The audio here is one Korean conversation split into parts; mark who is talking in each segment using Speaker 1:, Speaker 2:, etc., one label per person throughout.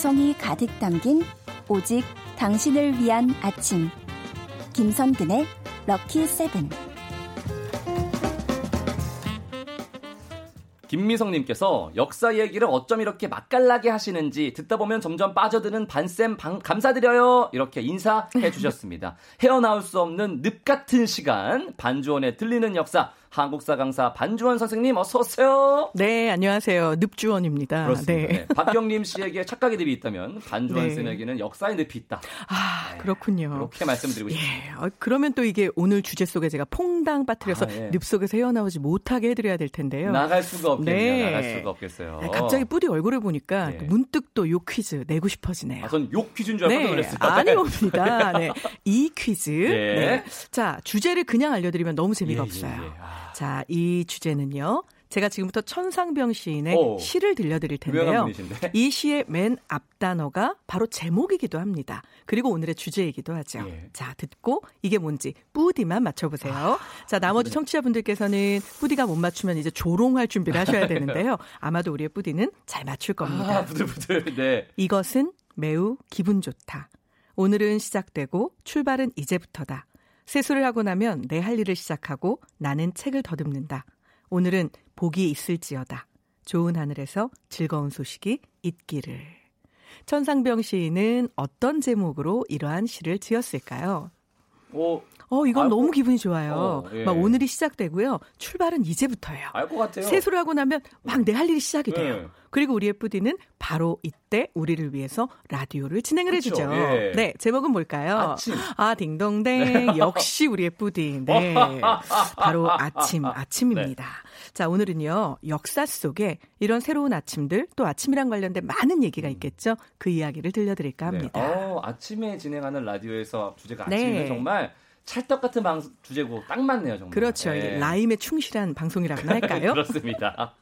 Speaker 1: 감성이 가득 담긴 오직 당신을 위한 아침. 김선근의 럭키 세븐.
Speaker 2: 김미성님께서 역사 얘기를 어쩜 이렇게 맛깔나게 하시는지 듣다 보면 점점 빠져드는 반쌤 방, 감사드려요. 이렇게 인사해 주셨습니다. 헤어나올 수 없는 늪 같은 시간 반주원의 들리는 역사 한국사 강사 반주원 선생님 어서 오세요.
Speaker 3: 네, 안녕하세요. 늪주원입니다.
Speaker 2: 그렇습니다.
Speaker 3: 네.
Speaker 2: 네. 박경림 씨에게 착각의 늪이 있다면 반주원 네. 쌤에게는 역사의 늪이 있다.
Speaker 3: 아, 네. 그렇군요.
Speaker 2: 이렇게 말씀드리고 싶습니다.
Speaker 3: 예, 어, 그러면 또 이게 오늘 주제 속에 제가 퐁당 빠뜨려서 아, 예. 늪 속에서 헤어나오지 못하게 해드려야 될 텐데요.
Speaker 2: 나갈 수가 없겠네요. 네. 나갈 수가 없겠어요.
Speaker 3: 아, 갑자기 뿌디 얼굴을 보니까 네. 문득 또 요 퀴즈 내고 싶어지네요.
Speaker 2: 아, 전요 퀴즈인 줄 알고 네. 놀랐어요.
Speaker 3: 아니옵니다. 네. 이 퀴즈. 네. 네. 자, 주제를 그냥 알려드리면 너무 재미가 예, 없어요. 예, 예. 아. 자, 이 주제는요. 제가 지금부터 천상병 시인의 오, 시를 들려드릴 텐데요. 이 시의 맨 앞단어가 바로 제목이기도 합니다. 그리고 오늘의 주제이기도 하죠. 예. 자, 듣고 이게 뭔지 뿌디만 맞춰보세요. 아, 자, 나머지 네. 청취자분들께서는 뿌디가 못 맞추면 이제 조롱할 준비를 하셔야 되는데요. 아마도 우리의 뿌디는 잘 맞출 겁니다.
Speaker 2: 아, 부들부들. 네.
Speaker 3: 이것은 매우 기분 좋다. 오늘은 시작되고 출발은 이제부터다. 세수를 하고 나면 내 할 일을 시작하고 나는 책을 더듬는다. 오늘은 복이 있을지어다. 좋은 하늘에서 즐거운 소식이 있기를. 천상병 시인은 어떤 제목으로 이러한 시를 지었을까요?
Speaker 2: 어,
Speaker 3: 어 이건 아이고. 너무 기분이 좋아요. 어, 예. 막 오늘이 시작되고요. 출발은 이제부터예요.
Speaker 2: 알 것 같아요.
Speaker 3: 세수를 하고 나면 막 내 할 일이 시작이 돼요. 예. 그리고 우리 예쁘디는 바로 이때 우리를 위해서 라디오를 진행을 그렇죠. 해주죠. 예. 네, 제목은 뭘까요?
Speaker 2: 아침.
Speaker 3: 아, 딩동댕. 네. 역시 우리 예쁘디. 네. 바로 아침, 아침입니다. 네. 자, 오늘은요, 역사 속에 이런 새로운 아침들, 또 아침이랑 관련된 많은 얘기가 음. 있겠죠. 그 이야기를 들려드릴까 네. 합니다.
Speaker 2: 네. 어, 아침에 진행하는 라디오에서 주제가 아침이면 네. 정말 찰떡 같은 방, 주제고 딱 맞네요, 정말.
Speaker 3: 그렇죠. 네. 라임에 충실한 방송이라고 할까요?
Speaker 2: 그렇습니다.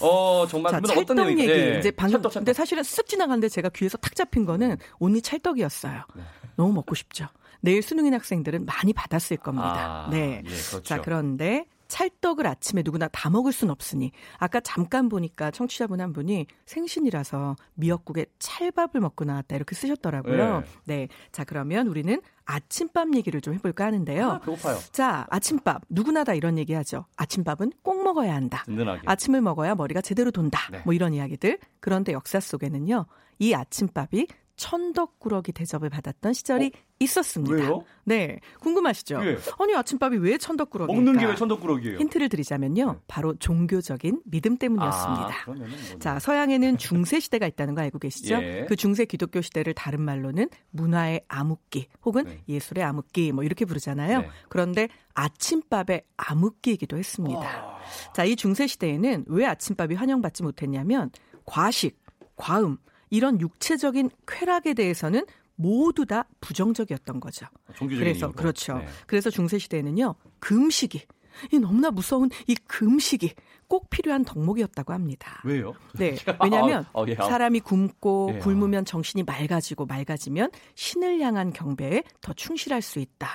Speaker 2: 어 정말
Speaker 3: 자, 찰떡 어떤 얘기 네. 이제 방금 찰떡, 찰떡. 근데 사실은 쓱 지나갔는데 제가 귀에서 탁 잡힌 거는 언니 찰떡이었어요. 네. 너무 먹고 싶죠. 내일 수능인 학생들은 많이 받았을 겁니다.
Speaker 2: 아,
Speaker 3: 네.
Speaker 2: 예, 그렇죠.
Speaker 3: 자 그런데 찰떡을 아침에 누구나 다 먹을 순 없으니 아까 잠깐 보니까 청취자분 한 분이 생신이라서 미역국에 찰밥을 먹고 나왔다 이렇게 쓰셨더라고요. 네. 네. 자 그러면 우리는 아침밥 얘기를 좀 해볼까 하는데요.
Speaker 2: 아, 배고파요.
Speaker 3: 자 아침밥 누구나 다 이런 얘기 하죠. 아침밥은 꼭 먹어야 한다.
Speaker 2: 든든하게.
Speaker 3: 아침을 먹어야 머리가 제대로 돈다. 네. 뭐 이런 이야기들. 그런데 역사 속에는요. 이 아침밥이 천덕꾸러기 대접을 받았던 시절이 어? 있었습니다.
Speaker 2: 왜요?
Speaker 3: 네, 궁금하시죠? 예. 아니 아침밥이 왜 천덕꾸러기?
Speaker 2: 먹는 게 왜 천덕꾸러기예요?
Speaker 3: 힌트를 드리자면요, 네. 바로 종교적인 믿음 때문이었습니다. 아, 뭐... 자, 서양에는 중세 시대가 있다는 거 알고 계시죠? 예. 그 중세 기독교 시대를 다른 말로는 문화의 암흑기 혹은 네. 예술의 암흑기 뭐 이렇게 부르잖아요. 네. 그런데 아침밥의 암흑기이기도 했습니다. 와... 자, 이 중세 시대에는 왜 아침밥이 환영받지 못했냐면 과식, 과음 이런 육체적인 쾌락에 대해서는 모두 다 부정적이었던 거죠. 그래서
Speaker 2: 이유로.
Speaker 3: 그렇죠.
Speaker 2: 네.
Speaker 3: 그래서 중세 시대에는요 금식이 이 너무나 무서운 이 금식이 꼭 필요한 덕목이었다고 합니다.
Speaker 2: 왜요?
Speaker 3: 네, 왜냐하면
Speaker 2: 어, 예.
Speaker 3: 사람이 굶고 예. 굶으면 정신이 맑아지고 맑아지면 신을 향한 경배에 더 충실할 수 있다.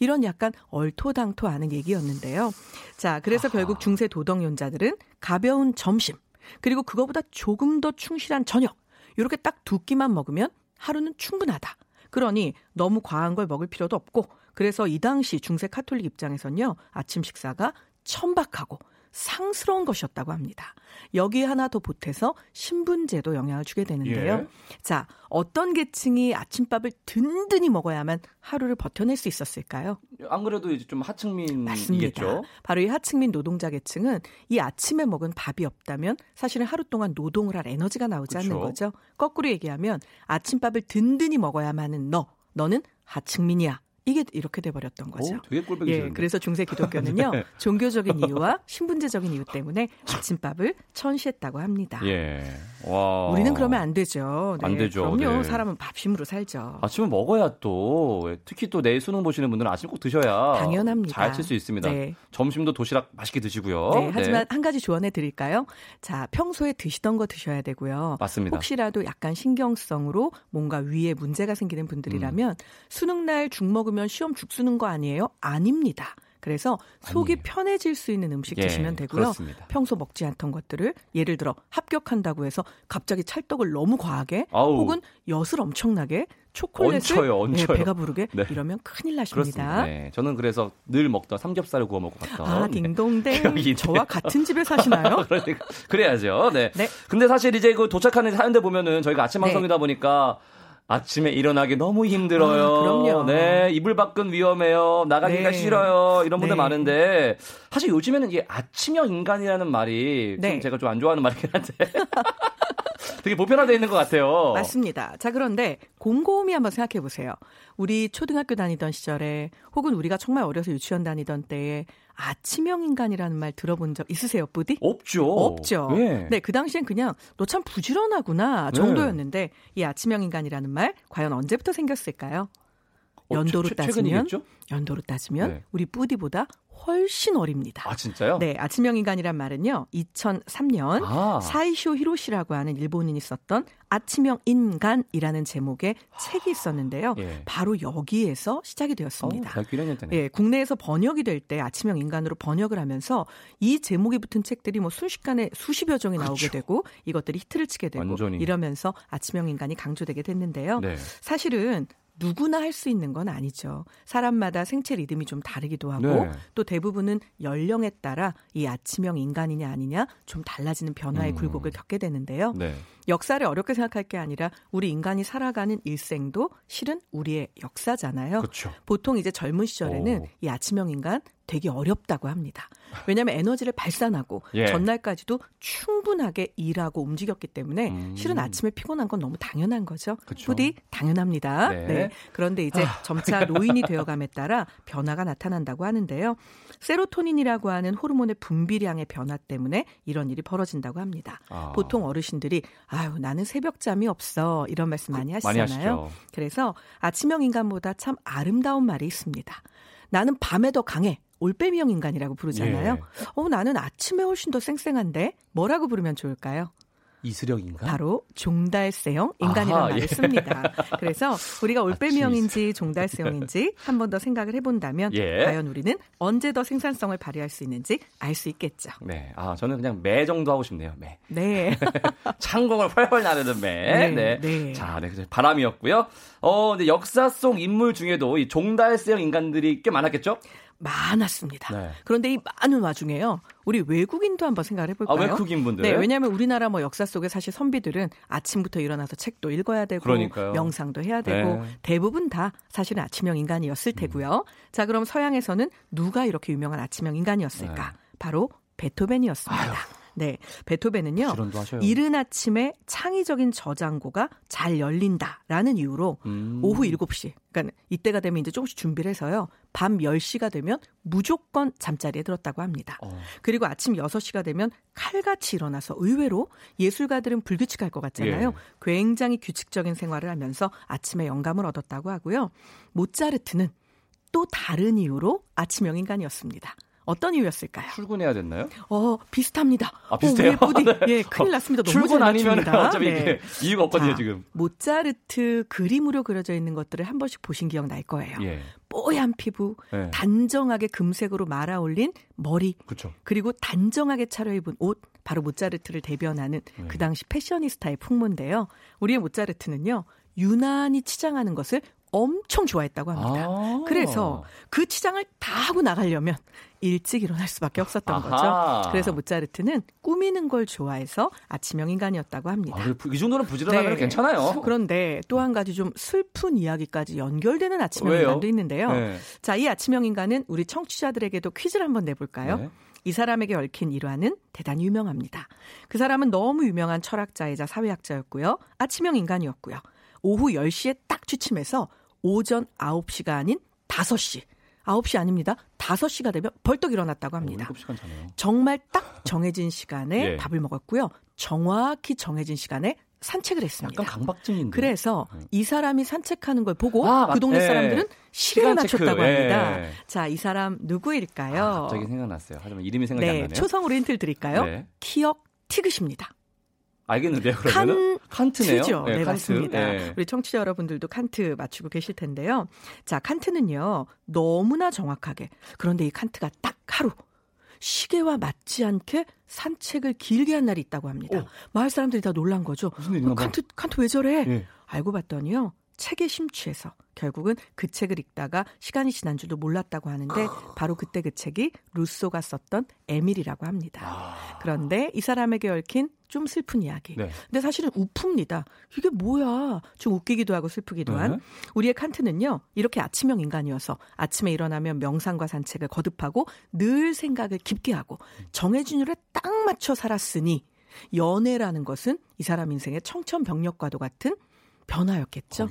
Speaker 3: 이런 약간 얼토당토하는 얘기였는데요. 자, 그래서 아하. 결국 중세 도덕론자들은 가벼운 점심 그리고 그거보다 조금 더 충실한 저녁 이렇게 딱 두 끼만 먹으면 하루는 충분하다. 그러니 너무 과한 걸 먹을 필요도 없고 그래서 이 당시 중세 카톨릭 입장에선요 아침 식사가 천박하고 상스러운 것이었다고 합니다. 여기에 하나 더 보태서 신분제도 영향을 주게 되는데요. 예. 자, 어떤 계층이 아침밥을 든든히 먹어야만 하루를 버텨낼 수 있었을까요?
Speaker 2: 안 그래도 이제 좀 하층민이겠죠.
Speaker 3: 맞습니다. 바로 이 하층민 노동자 계층은 이 아침에 먹은 밥이 없다면 사실은 하루 동안 노동을 할 에너지가 나오지 그렇죠. 않는 거죠. 거꾸로 얘기하면 아침밥을 든든히 먹어야만 하는 너, 너는 하층민이야. 이게 이렇게 돼버렸던 거죠.
Speaker 2: 오,
Speaker 3: 예, 그래서 중세 기독교는요 네. 종교적인 이유와 신분제적인 이유 때문에 아침밥을 천시했다고 합니다.
Speaker 2: 예, 와.
Speaker 3: 우리는 그러면 안 되죠.
Speaker 2: 네, 안 되죠.
Speaker 3: 그럼요.
Speaker 2: 네.
Speaker 3: 사람은 밥심으로 살죠.
Speaker 2: 아침은 먹어야 또 특히 또 내일 수능 보시는 분들은 아침 꼭 드셔야
Speaker 3: 당연합니다.
Speaker 2: 잘 칠 수 있습니다. 네. 점심도 도시락 맛있게 드시고요.
Speaker 3: 네, 하지만 한 가지 조언해 드릴까요? 자, 평소에 드시던 거 드셔야 되고요.
Speaker 2: 맞습니다.
Speaker 3: 혹시라도 약간 신경성으로 뭔가 위에 문제가 생기는 분들이라면 음. 수능 날 죽 먹으면 시험 죽 쓰는 거 아니에요? 아닙니다. 그래서 속이 아니에요. 편해질 수 있는 음식 예, 드시면 되고요. 그렇습니다. 평소 먹지 않던 것들을 예를 들어 합격한다고 해서 갑자기 찰떡을 너무 과하게 아우. 혹은 엿을 엄청나게 초콜릿을 얹혀요, 얹혀요. 네, 배가 부르게 네. 이러면 큰일 나십니다.
Speaker 2: 네, 저는 그래서 늘 먹던 삼겹살을 구워 먹고 갔던.
Speaker 3: 아, 딩동댕. 저와 같은 집에 사시나요?
Speaker 2: 그러니까, 그래야죠. 네. 네. 근데 사실 이제 그 도착하는 사연들 보면은 저희가 아침 네. 방송이다 보니까 아침에 일어나기 너무 힘들어요. 아,
Speaker 3: 그럼요.
Speaker 2: 네, 이불 밖은 위험해요. 나가기가 네. 싫어요. 이런 분들 네. 많은데 사실 요즘에는 이게 아침형 인간이라는 말이 네. 좀 제가 좀 안 좋아하는 말이긴 한데 되게 보편화되어 있는 것 같아요.
Speaker 3: 맞습니다. 자, 그런데 곰곰이 한번 생각해 보세요. 우리 초등학교 다니던 시절에 혹은 우리가 정말 어려서 유치원 다니던 때에 아침형 인간이라는 말 들어본 적 있으세요, 부디?
Speaker 2: 없죠.
Speaker 3: 없죠. 네, 네 그 당시엔 그냥 너 참 부지런하구나 네. 정도였는데 네. 이 아침형 인간이라는 말 과연 언제부터 생겼을까요? 어, 연도로 최, 따지면 연도로 따지면 네. 우리 뿌디보다 훨씬 어립니다.
Speaker 2: 아, 진짜요?
Speaker 3: 네, 아침형 인간이란 말은요. 2003년 아. 사이쇼 히로시라고 하는 일본인이 썼던 아침형 인간이라는 제목의 책이 있었는데요. 예. 바로 여기에서 시작이 되었습니다.
Speaker 2: 어,
Speaker 3: 예, 국내에서 번역이 될 때 아침형 인간으로 번역을 하면서 이 제목이 붙은 책들이 뭐 순식간에 수십여 종이 그렇죠. 나오게 되고 이것들이 히트를 치게 되고 완전히. 이러면서 아침형 인간이 강조되게 됐는데요. 네. 사실은 누구나 할 수 있는 건 아니죠. 사람마다 생체 리듬이 좀 다르기도 하고 네. 또 대부분은 연령에 따라 이 아침형 인간이냐 아니냐 좀 달라지는 변화의 음. 굴곡을 겪게 되는데요. 네. 역사를 어렵게 생각할 게 아니라 우리 인간이 살아가는 일생도 실은 우리의 역사잖아요.
Speaker 2: 그렇죠.
Speaker 3: 보통 이제 젊은 시절에는 오. 이 아침형 인간 되게 어렵다고 합니다. 왜냐하면 에너지를 발산하고 예. 전날까지도 충분하게 일하고 움직였기 때문에 음. 실은 아침에 피곤한 건 너무 당연한 거죠. 그쵸. 부디 당연합니다. 네. 네. 그런데 이제 아. 점차 노인이 되어감에 따라 변화가 나타난다고 하는데요. 세로토닌이라고 하는 호르몬의 분비량의 변화 때문에 이런 일이 벌어진다고 합니다. 아. 보통 어르신들이 아유 나는 새벽 잠이 없어 이런 말씀 많이 하시잖아요. 많이 그래서 아침형 인간보다 참 아름다운 말이 있습니다. 나는 밤에 더 강해. 올빼미형 인간이라고 부르잖아요. 예. 어, 나는 아침에 훨씬 더 쌩쌩한데 뭐라고 부르면 좋을까요?
Speaker 2: 이슬영인가?
Speaker 3: 바로 종달새형 인간이라는 말을 예. 씁니다. 그래서 우리가 올빼미형인지 종달새형인지 한 번 더 생각을 해본다면 예. 과연 우리는 언제 더 생산성을 발휘할 수 있는지 알 수 있겠죠.
Speaker 2: 네, 아 저는 그냥 매 정도 하고 싶네요. 매.
Speaker 3: 네.
Speaker 2: 창공을 활활 나르는 매. 네. 네. 네. 자, 네, 바람이었고요. 어, 근데 역사 속 인물 중에도 이 종달새형 인간들이 꽤 많았겠죠?
Speaker 3: 많았습니다. 네. 그런데 이 많은 와중에요. 우리 외국인도 한번 생각을 해볼까요?
Speaker 2: 아, 외국인 분들?
Speaker 3: 네, 왜냐하면 우리나라 뭐 역사 속에 사실 선비들은 아침부터 일어나서 책도 읽어야 되고 그러니까요. 명상도 해야 되고 네. 대부분 다 사실은 아침형 인간이었을 음. 테고요. 음. 자, 그럼 서양에서는 누가 이렇게 유명한 아침형 인간이었을까? 네. 바로 베토벤이었습니다. 아유. 네, 베토벤은요. 이른 아침에 창의적인 저장고가 잘 열린다라는 이유로 음. 오후 7시, 그러니까 이때가 되면 이제 조금씩 준비를 해서요. 밤 10시가 되면 무조건 잠자리에 들었다고 합니다. 어. 그리고 아침 6시가 되면 칼같이 일어나서 의외로 예술가들은 불규칙할 것 같잖아요. 예. 굉장히 규칙적인 생활을 하면서 아침에 영감을 얻었다고 하고요. 모차르트는 또 다른 이유로 아침형 인간이었습니다. 어떤 이유였을까요?
Speaker 2: 출근해야 됐나요?
Speaker 3: 어, 비슷합니다.
Speaker 2: 아, 비슷해요? 어,
Speaker 3: 부디, 네. 예, 큰일 났습니다. 너무
Speaker 2: 출근 아니면 어차피 네. 이유가 없거든요, 자, 지금.
Speaker 3: 모차르트 그림으로 그려져 있는 것들을 한 번씩 보신 기억 날 거예요. 예. 뽀얀 피부, 네. 단정하게 금색으로 말아 올린 머리, 그쵸. 그리고 단정하게 차려입은 옷, 바로 모차르트를 대변하는 네. 그 당시 패셔니스타의 풍모인데요. 우리의 모차르트는요, 유난히 치장하는 것을 엄청 좋아했다고 합니다. 아~ 그래서 그 치장을 다 하고 나가려면 일찍 일어날 수밖에 없었던 아하. 거죠. 그래서 모차르트는 꾸미는 걸 좋아해서 아침형 인간이었다고 합니다. 아,
Speaker 2: 이 정도는 부지런하면 네. 괜찮아요.
Speaker 3: 그런데 또 한 가지 좀 슬픈 이야기까지 연결되는 아침형 왜요? 인간도 있는데요. 네. 자, 이 아침형 인간은 우리 청취자들에게도 퀴즈를 한번 내볼까요? 네. 이 사람에게 얽힌 일화는 대단히 유명합니다. 그 사람은 너무 유명한 철학자이자 사회학자였고요. 아침형 인간이었고요. 오후 10시에 딱 취침해서 오전 9시가 아닌 5시. 9시 아닙니다. 5시가 되면 벌떡 일어났다고 합니다.
Speaker 2: 오,
Speaker 3: 정말 딱 정해진 시간에 예. 밥을 먹었고요. 정확히 정해진 시간에 산책을 했습니다.
Speaker 2: 약간 강박증인데.
Speaker 3: 그래서 네. 이 사람이 산책하는 걸 보고 아, 그 동네 예. 사람들은 시간을 맞췄다고 합니다. 예. 자, 이 사람 누구일까요? 아,
Speaker 2: 갑자기 생각났어요. 하지만 이름이 생각이 네, 안 나네요.
Speaker 3: 초성으로 힌트를 드릴까요? 네. 키역 티그십니다.
Speaker 2: 알겠는데요, 그러면은 칸트네요.
Speaker 3: 칸트죠. 네, 네 칸트. 맞습니다. 네. 우리 청취자 여러분들도 칸트 맞추고 계실 텐데요. 자, 칸트는요. 너무나 정확하게 그런데 이 칸트가 딱 하루 시계와 맞지 않게 산책을 길게 한 날이 있다고 합니다. 오. 마을 사람들이 다 놀란 거죠. 칸트 칸트 왜 저래? 예. 알고 봤더니요. 책에 심취해서 결국은 그 책을 읽다가 시간이 지난 줄도 몰랐다고 하는데 바로 그때 그 책이 루소가 썼던 에밀이라고 합니다. 아. 그런데 이 사람에게 얽힌 좀 슬픈 이야기. 네. 근데 사실은 우프입니다. 이게 뭐야? 좀 웃기기도 하고 슬프기도 한. 네. 우리의 칸트는요. 이렇게 아침형 인간이어서 아침에 일어나면 명상과 산책을 거듭하고 늘 생각을 깊게 하고 정해진 일에 딱 맞춰 살았으니 연애라는 것은 이 사람 인생의 청천벽력과도 같은 변화였겠죠.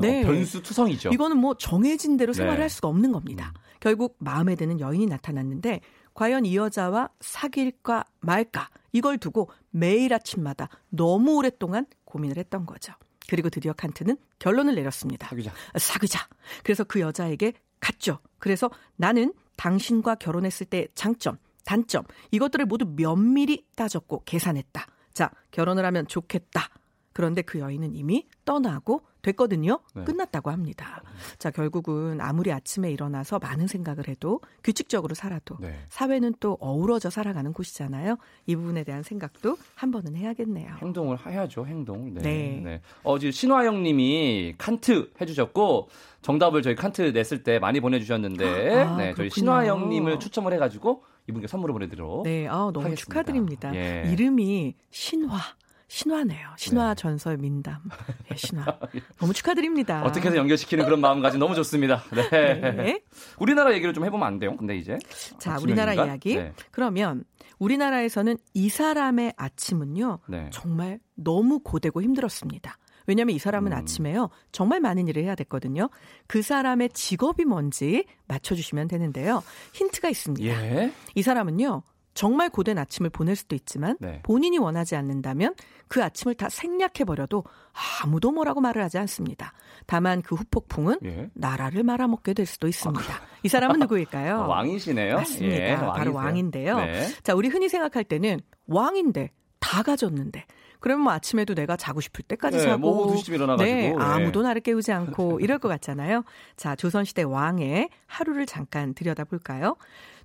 Speaker 2: 네. 변수 투성이죠.
Speaker 3: 이거는 뭐 정해진 대로 생활을 네. 할 수가 없는 겁니다. 음. 결국 마음에 드는 여인이 나타났는데 과연 이 여자와 사귈까 말까 이걸 두고 매일 아침마다 너무 오랫동안 고민을 했던 거죠. 그리고 드디어 칸트는 결론을 내렸습니다.
Speaker 2: 사귀자.
Speaker 3: 사귀자. 그래서 그 여자에게 갔죠. 그래서 나는 당신과 결혼했을 때 장점, 단점 이것들을 모두 면밀히 따졌고 계산했다. 자, 결혼을 하면 좋겠다. 그런데 그 여인은 이미 떠나고 됐거든요. 네. 끝났다고 합니다. 자, 결국은 아무리 아침에 일어나서 많은 생각을 해도 규칙적으로 살아도 네. 사회는 또 어우러져 살아가는 곳이잖아요. 이 부분에 대한 생각도 한 번은 해야겠네요.
Speaker 2: 행동을 해야죠, 행동. 네. 네. 네. 어, 지금 신화영 님이 칸트 해주셨고, 정답을 저희 칸트 냈을 때 많이 보내주셨는데, 아, 네, 저희 신화영 님을 추첨을 해가지고 이분께 선물을 보내드리도록.
Speaker 3: 네, 아, 너무 하겠습니다. 축하드립니다. 예. 이름이 신화. 신화네요. 신화 네. 전설 민담. 예, 신화. 너무 축하드립니다.
Speaker 2: 어떻게든 연결시키는 그런 마음가짐 너무 좋습니다. 네. 네. 우리나라 얘기를 좀 해보면 안 돼요? 근데 이제.
Speaker 3: 자, 우리나라 인간? 이야기. 네. 그러면 우리나라에서는 이 사람의 아침은요. 네. 정말 너무 고되고 힘들었습니다. 왜냐하면 이 사람은 음. 아침에요 정말 많은 일을 해야 됐거든요. 그 사람의 직업이 뭔지 맞춰주시면 되는데요. 힌트가 있습니다. 예? 이 사람은요 정말 고된 아침을 보낼 수도 있지만 네. 본인이 원하지 않는다면 그 아침을 다 생략해 버려도 아무도 뭐라고 말을 하지 않습니다. 다만 그 후폭풍은 예. 나라를 말아먹게 될 수도 있습니다. 아, 이 사람은 누구일까요?
Speaker 2: 아, 왕이시네요.
Speaker 3: 맞습니다. 예, 바로 왕인데요. 네. 자, 우리 흔히 생각할 때는 왕인데 다 가졌는데 그러면 뭐 아침에도 내가 자고 싶을 때까지 네, 자고
Speaker 2: 뭐 2시쯤 일어나가지고 네,
Speaker 3: 아무도 나를 깨우지 않고 이럴 것 같잖아요. 자, 조선시대 왕의 하루를 잠깐 들여다볼까요?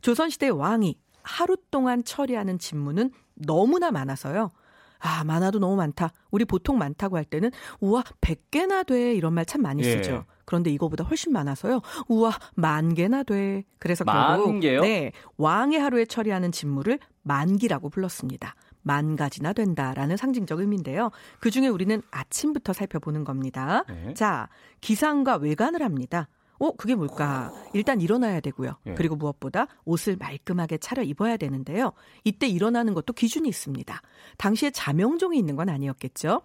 Speaker 3: 조선시대 왕이 하루 동안 처리하는 직무는 너무나 많아서요. 아, 많아도 너무 많다. 우리 보통 많다고 할 때는 우와, 100개나 돼. 이런 말 참 많이 쓰죠. 예. 그런데 이거보다 훨씬 많아서요. 우와, 만 개나 돼. 그래서 결국
Speaker 2: 개요?
Speaker 3: 네, 왕의 하루에 처리하는 직무를 만기라고 불렀습니다. 만 가지나 된다라는 상징적 의미인데요. 그 중에 우리는 아침부터 살펴보는 겁니다. 네. 자, 기상과 외관을 합니다. 어, 그게 뭘까? 일단 일어나야 되고요. 예. 그리고 무엇보다 옷을 말끔하게 차려 입어야 되는데요. 이때 일어나는 것도 기준이 있습니다. 당시에 자명종이 있는 건 아니었겠죠.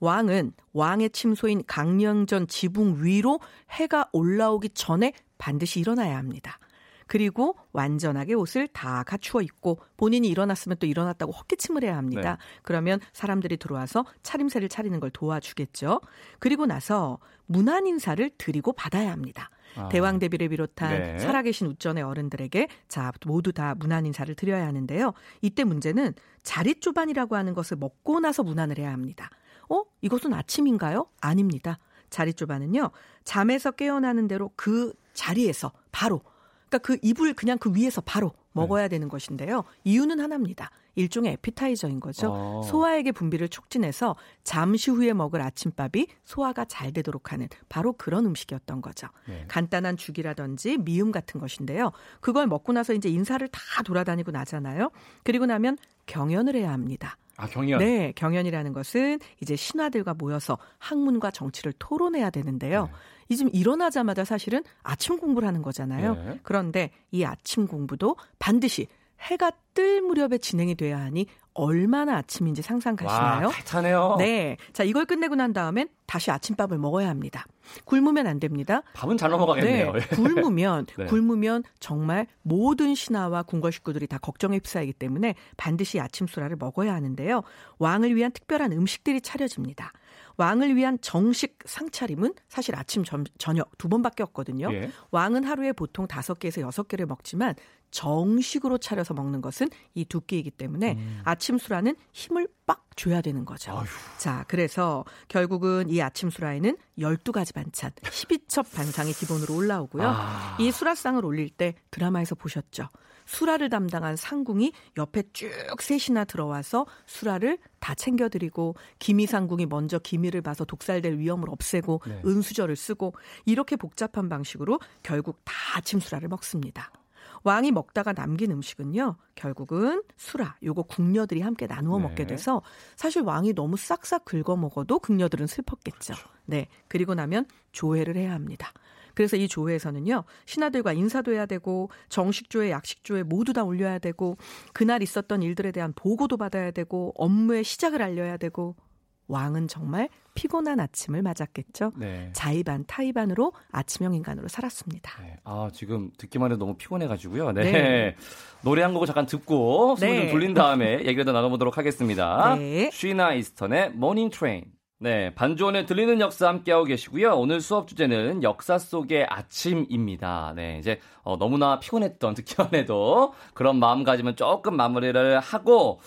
Speaker 3: 왕은 왕의 침소인 강령전 지붕 위로 해가 올라오기 전에 반드시 일어나야 합니다. 그리고 완전하게 옷을 다 갖추어 입고 본인이 일어났으면 또 일어났다고 헛기침을 해야 합니다. 네. 그러면 사람들이 들어와서 차림새를 차리는 걸 도와주겠죠. 그리고 나서 문안 인사를 드리고 받아야 합니다. 아. 대왕 대비를 비롯한 네. 살아계신 우전의 어른들에게 자 모두 다 문안 인사를 드려야 하는데요. 이때 문제는 자리 쪼반이라고 하는 것을 먹고 나서 문안을 해야 합니다. 어? 이것은 아침인가요? 아닙니다. 자리 쪼반은요. 잠에서 깨어나는 대로 그 자리에서 바로 그러니까 그 이불 그냥 그 위에서 바로 먹어야 네. 되는 것인데요. 이유는 하나입니다. 일종의 에피타이저인 거죠. 어. 소화액의 분비를 촉진해서 잠시 후에 먹을 아침밥이 소화가 잘 되도록 하는 바로 그런 음식이었던 거죠. 네. 간단한 죽이라든지 미음 같은 것인데요. 그걸 먹고 나서 이제 인사를 다 돌아다니고 나잖아요. 그리고 나면 경연을 해야 합니다.
Speaker 2: 아, 경연.
Speaker 3: 네, 경연이라는 것은 이제 신하들과 모여서 학문과 정치를 토론해야 되는데요. 네. 이 지금 일어나자마자 사실은 아침 공부를 하는 거잖아요. 네. 그런데 이 아침 공부도 반드시 해가 뜰 무렵에 진행이 돼야 하니 얼마나 아침인지 상상 가시나요?
Speaker 2: 와, 타네요
Speaker 3: 네. 자, 이걸 끝내고 난 다음엔 다시 아침밥을 먹어야 합니다. 굶으면 안 됩니다.
Speaker 2: 밥은 잘 넘어가겠네요.
Speaker 3: 네, 굶으면 네. 굶으면 정말 모든 신하와 궁궐 식구들이 다 걱정에 휩싸이기 때문에 반드시 아침 수라를 먹어야 하는데요. 왕을 위한 특별한 음식들이 차려집니다. 왕을 위한 정식 상차림은 사실 아침 점, 저녁 두 번밖에 없거든요. 예. 왕은 하루에 보통 다섯 개에서 여섯 개를 먹지만 정식으로 차려서 먹는 것은 이 두 끼이기 때문에 음. 아침 수라는 힘을 빡 줘야 되는 거죠. 어휴. 자, 그래서 결국은 이 아침 수라에는 12가지 반찬, 12첩 반상이 기본으로 올라오고요. 아. 이 수라상을 올릴 때 드라마에서 보셨죠. 수라를 담당한 상궁이 옆에 쭉 셋이나 들어와서 수라를 다 챙겨드리고 기미상궁이 먼저 기미를 봐서 독살될 위험을 없애고 네. 은수저를 쓰고 이렇게 복잡한 방식으로 결국 다 아침 수라를 먹습니다. 왕이 먹다가 남긴 음식은요, 결국은 수라, 요거 궁녀들이 함께 나누어 네. 먹게 돼서 사실 왕이 너무 싹싹 긁어 먹어도 궁녀들은 슬펐겠죠. 그렇죠. 네. 그리고 나면 조회를 해야 합니다. 그래서 이 조회에서는요, 신하들과 인사도 해야 되고, 정식 조회, 약식 조회 모두 다 올려야 되고, 그날 있었던 일들에 대한 보고도 받아야 되고, 업무의 시작을 알려야 되고, 왕은 정말 피곤한 아침을 맞았겠죠. 네. 자의반 타의반으로 아침형 인간으로 살았습니다.
Speaker 2: 네. 아 지금 듣기만 해도 너무 피곤해가지고요. 네. 네. 노래 한 곡을 잠깐 듣고 숨을 좀 네. 돌린 다음에 얘기를 더 나눠보도록 하겠습니다. 네. 쉬나 이스턴의 Morning Train. 네, 반주원의 들리는 역사 함께하고 계시고요. 오늘 수업 주제는 역사 속의 아침입니다. 네, 이제 어, 너무나 피곤했던 특기원에도 그런 마음가짐은 조금 마무리를 하고,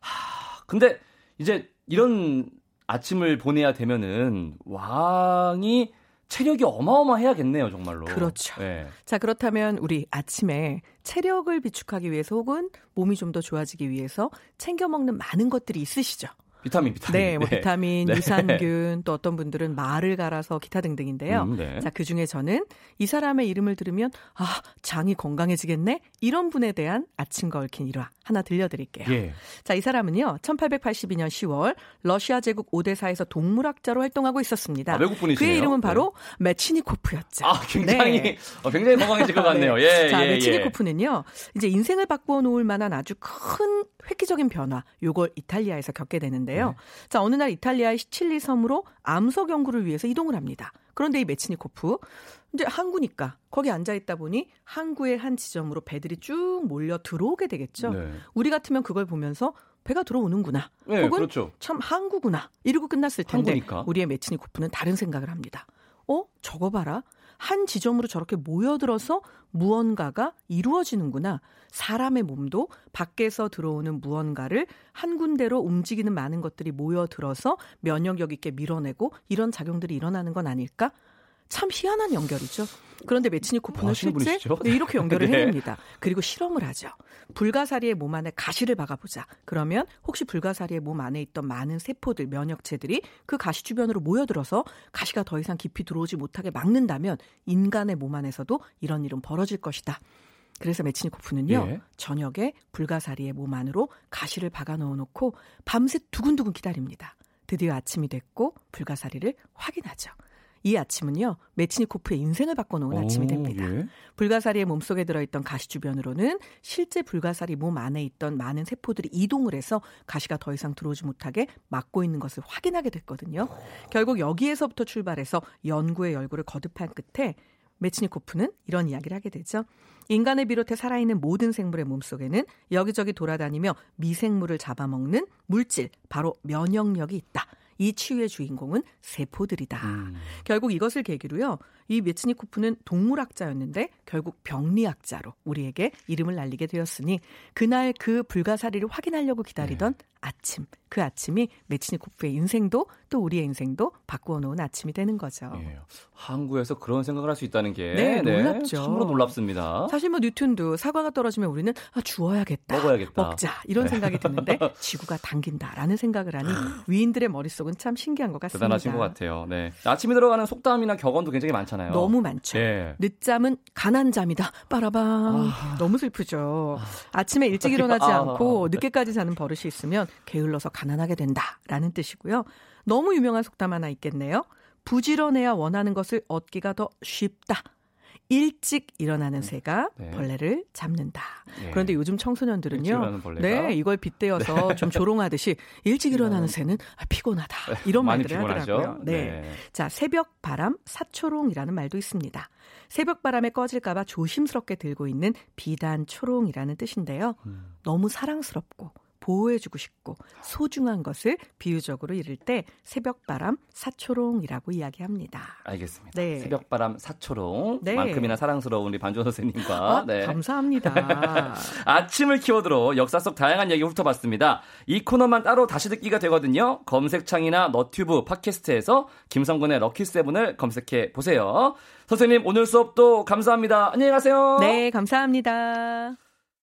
Speaker 2: 하, 근데 이제 이런 아침을 보내야 되면은 왕이 체력이 어마어마해야겠네요, 정말로.
Speaker 3: 그렇죠. 네. 자, 그렇다면 우리 아침에 체력을 비축하기 위해서 혹은 몸이 좀 더 좋아지기 위해서 챙겨 먹는 많은 것들이 있으시죠?
Speaker 2: 비타민, 비타민.
Speaker 3: 네, 뭐 네. 비타민, 네. 유산균, 또 어떤 분들은 말을 갈아서 기타 등등인데요. 음, 네. 자, 그 중에 저는 이 사람의 이름을 들으면 아, 장이 건강해지겠네? 이런 분에 대한 아침과 얽힌 일화 하나 들려드릴게요. 예. 자, 이 사람은요, 1882년 10월 러시아 제국 오데사에서 동물학자로 활동하고 있었습니다.
Speaker 2: 아, 외국 분이시네요.
Speaker 3: 그의 이름은 바로 네. 메치니코프였죠.
Speaker 2: 아, 굉장히, 네. 어, 굉장히 건강해질 것 같네요. 네.
Speaker 3: 예, 자,
Speaker 2: 예, 예.
Speaker 3: 메치니코프는요, 이제 인생을 바꾸어 놓을 만한 아주 큰 획기적인 변화, 요걸 이탈리아에서 겪게 되는데 요. 네. 자, 어느 날 이탈리아의 시칠리 섬으로 암석 연구를 위해서 이동을 합니다. 그런데 이 메치니코프 이제 항구니까 거기 앉아 있다 보니 항구의 한 지점으로 배들이 쭉 몰려 들어오게 되겠죠. 네. 우리 같으면 그걸 보면서 배가 들어오는구나. 네, 혹은 그렇죠. 참 항구구나. 이러고 끝났을 텐데 항구니까. 우리의 메치니코프는 다른 생각을 합니다. 어? 저거 봐라. 한 지점으로 저렇게 모여들어서 무언가가 이루어지는구나. 사람의 몸도 밖에서 들어오는 무언가를 한 군데로 움직이는 많은 것들이 모여들어서 면역력 있게 밀어내고 이런 작용들이 일어나는 건 아닐까? 참 희한한 연결이죠. 그런데 메치니코프는 뭐 실제 네, 이렇게 연결을 네. 해냅니다. 그리고 실험을 하죠. 불가사리의 몸 안에 가시를 박아보자. 그러면 혹시 불가사리의 몸 안에 있던 많은 세포들, 면역체들이 그 가시 주변으로 모여들어서 가시가 더 이상 깊이 들어오지 못하게 막는다면 인간의 몸 안에서도 이런 일은 벌어질 것이다. 그래서 메치니코프는요 예. 저녁에 불가사리의 몸 안으로 가시를 박아 넣어놓고 밤새 두근두근 기다립니다. 드디어 아침이 됐고 불가사리를 확인하죠. 이 아침은요, 메치니코프의 인생을 바꿔놓은 오, 아침이 됩니다. 예. 불가사리의 몸속에 들어있던 가시 주변으로는 실제 불가사리 몸 안에 있던 많은 세포들이 이동을 해서 가시가 더 이상 들어오지 못하게 막고 있는 것을 확인하게 됐거든요. 결국 여기에서부터 출발해서 연구의 열구를 거듭한 끝에 메치니코프는 이런 이야기를 하게 되죠. 인간을 비롯해 살아있는 모든 생물의 몸속에는 여기저기 돌아다니며 미생물을 잡아먹는 물질, 바로 면역력이 있다. 이 치유의 주인공은 세포들이다. 음. 결국 이것을 계기로요. 이 메츠니코프는 동물학자였는데 결국 병리학자로 우리에게 이름을 날리게 되었으니 그날 그 불가사리를 확인하려고 기다리던 네. 아침, 그 아침이 메치니코프의 인생도 또 우리의 인생도 바꾸어 놓은 아침이 되는 거죠. 예.
Speaker 2: 항구에서 그런 생각을 할 수 있다는 게
Speaker 3: 네, 네, 놀랍죠.
Speaker 2: 참으로 놀랍습니다.
Speaker 3: 사실 뭐 뉴턴도 사과가 떨어지면 우리는 아, 주워야겠다.
Speaker 2: 먹어야겠다.
Speaker 3: 먹자. 이런 네. 생각이 드는데 지구가 당긴다라는 생각을 하니 위인들의 머릿속은 참 신기한 것 같습니다.
Speaker 2: 대단하신 것 같아요. 네. 아침에 들어가는 속담이나 격언도 굉장히 많잖아요.
Speaker 3: 너무 많죠. 예. 늦잠은 가난 잠이다. 빠라밤. 아... 너무 슬프죠. 아침에 일찍 일어나지 아... 않고 늦게까지 자는 버릇이 있으면 게을러서 가 난하게 된다라는 뜻이고요. 너무 유명한 속담 하나 있겠네요. 부지런해야 원하는 것을 얻기가 더 쉽다. 일찍 일어나는 음. 새가 네. 벌레를 잡는다. 네. 그런데 요즘 청소년들은요. 네, 이걸 빗대어서 네. 좀 조롱하듯이 일찍 일어나는 새는 아, 피곤하다. 이런 말들을 피곤하죠? 하더라고요. 네. 네. 자, 새벽 바람 사초롱이라는 말도 있습니다. 새벽 바람에 꺼질까봐 조심스럽게 들고 있는 비단 초롱이라는 뜻인데요. 음. 너무 사랑스럽고 보호해주고 싶고 소중한 것을 비유적으로 이를 때 새벽바람 사초롱이라고 이야기합니다.
Speaker 2: 알겠습니다. 네. 새벽바람 사초롱 네. 만큼이나 사랑스러운 우리 반조 선생님과
Speaker 3: 아, 네. 감사합니다.
Speaker 2: 아침을 키워드로 역사 속 다양한 얘기 훑어봤습니다. 이 코너만 따로 다시 듣기가 되거든요. 검색창이나 너튜브, 팟캐스트에서 김성근의 럭키세븐을 검색해 보세요. 선생님 오늘 수업도 감사합니다. 안녕히 가세요.
Speaker 3: 네, 감사합니다.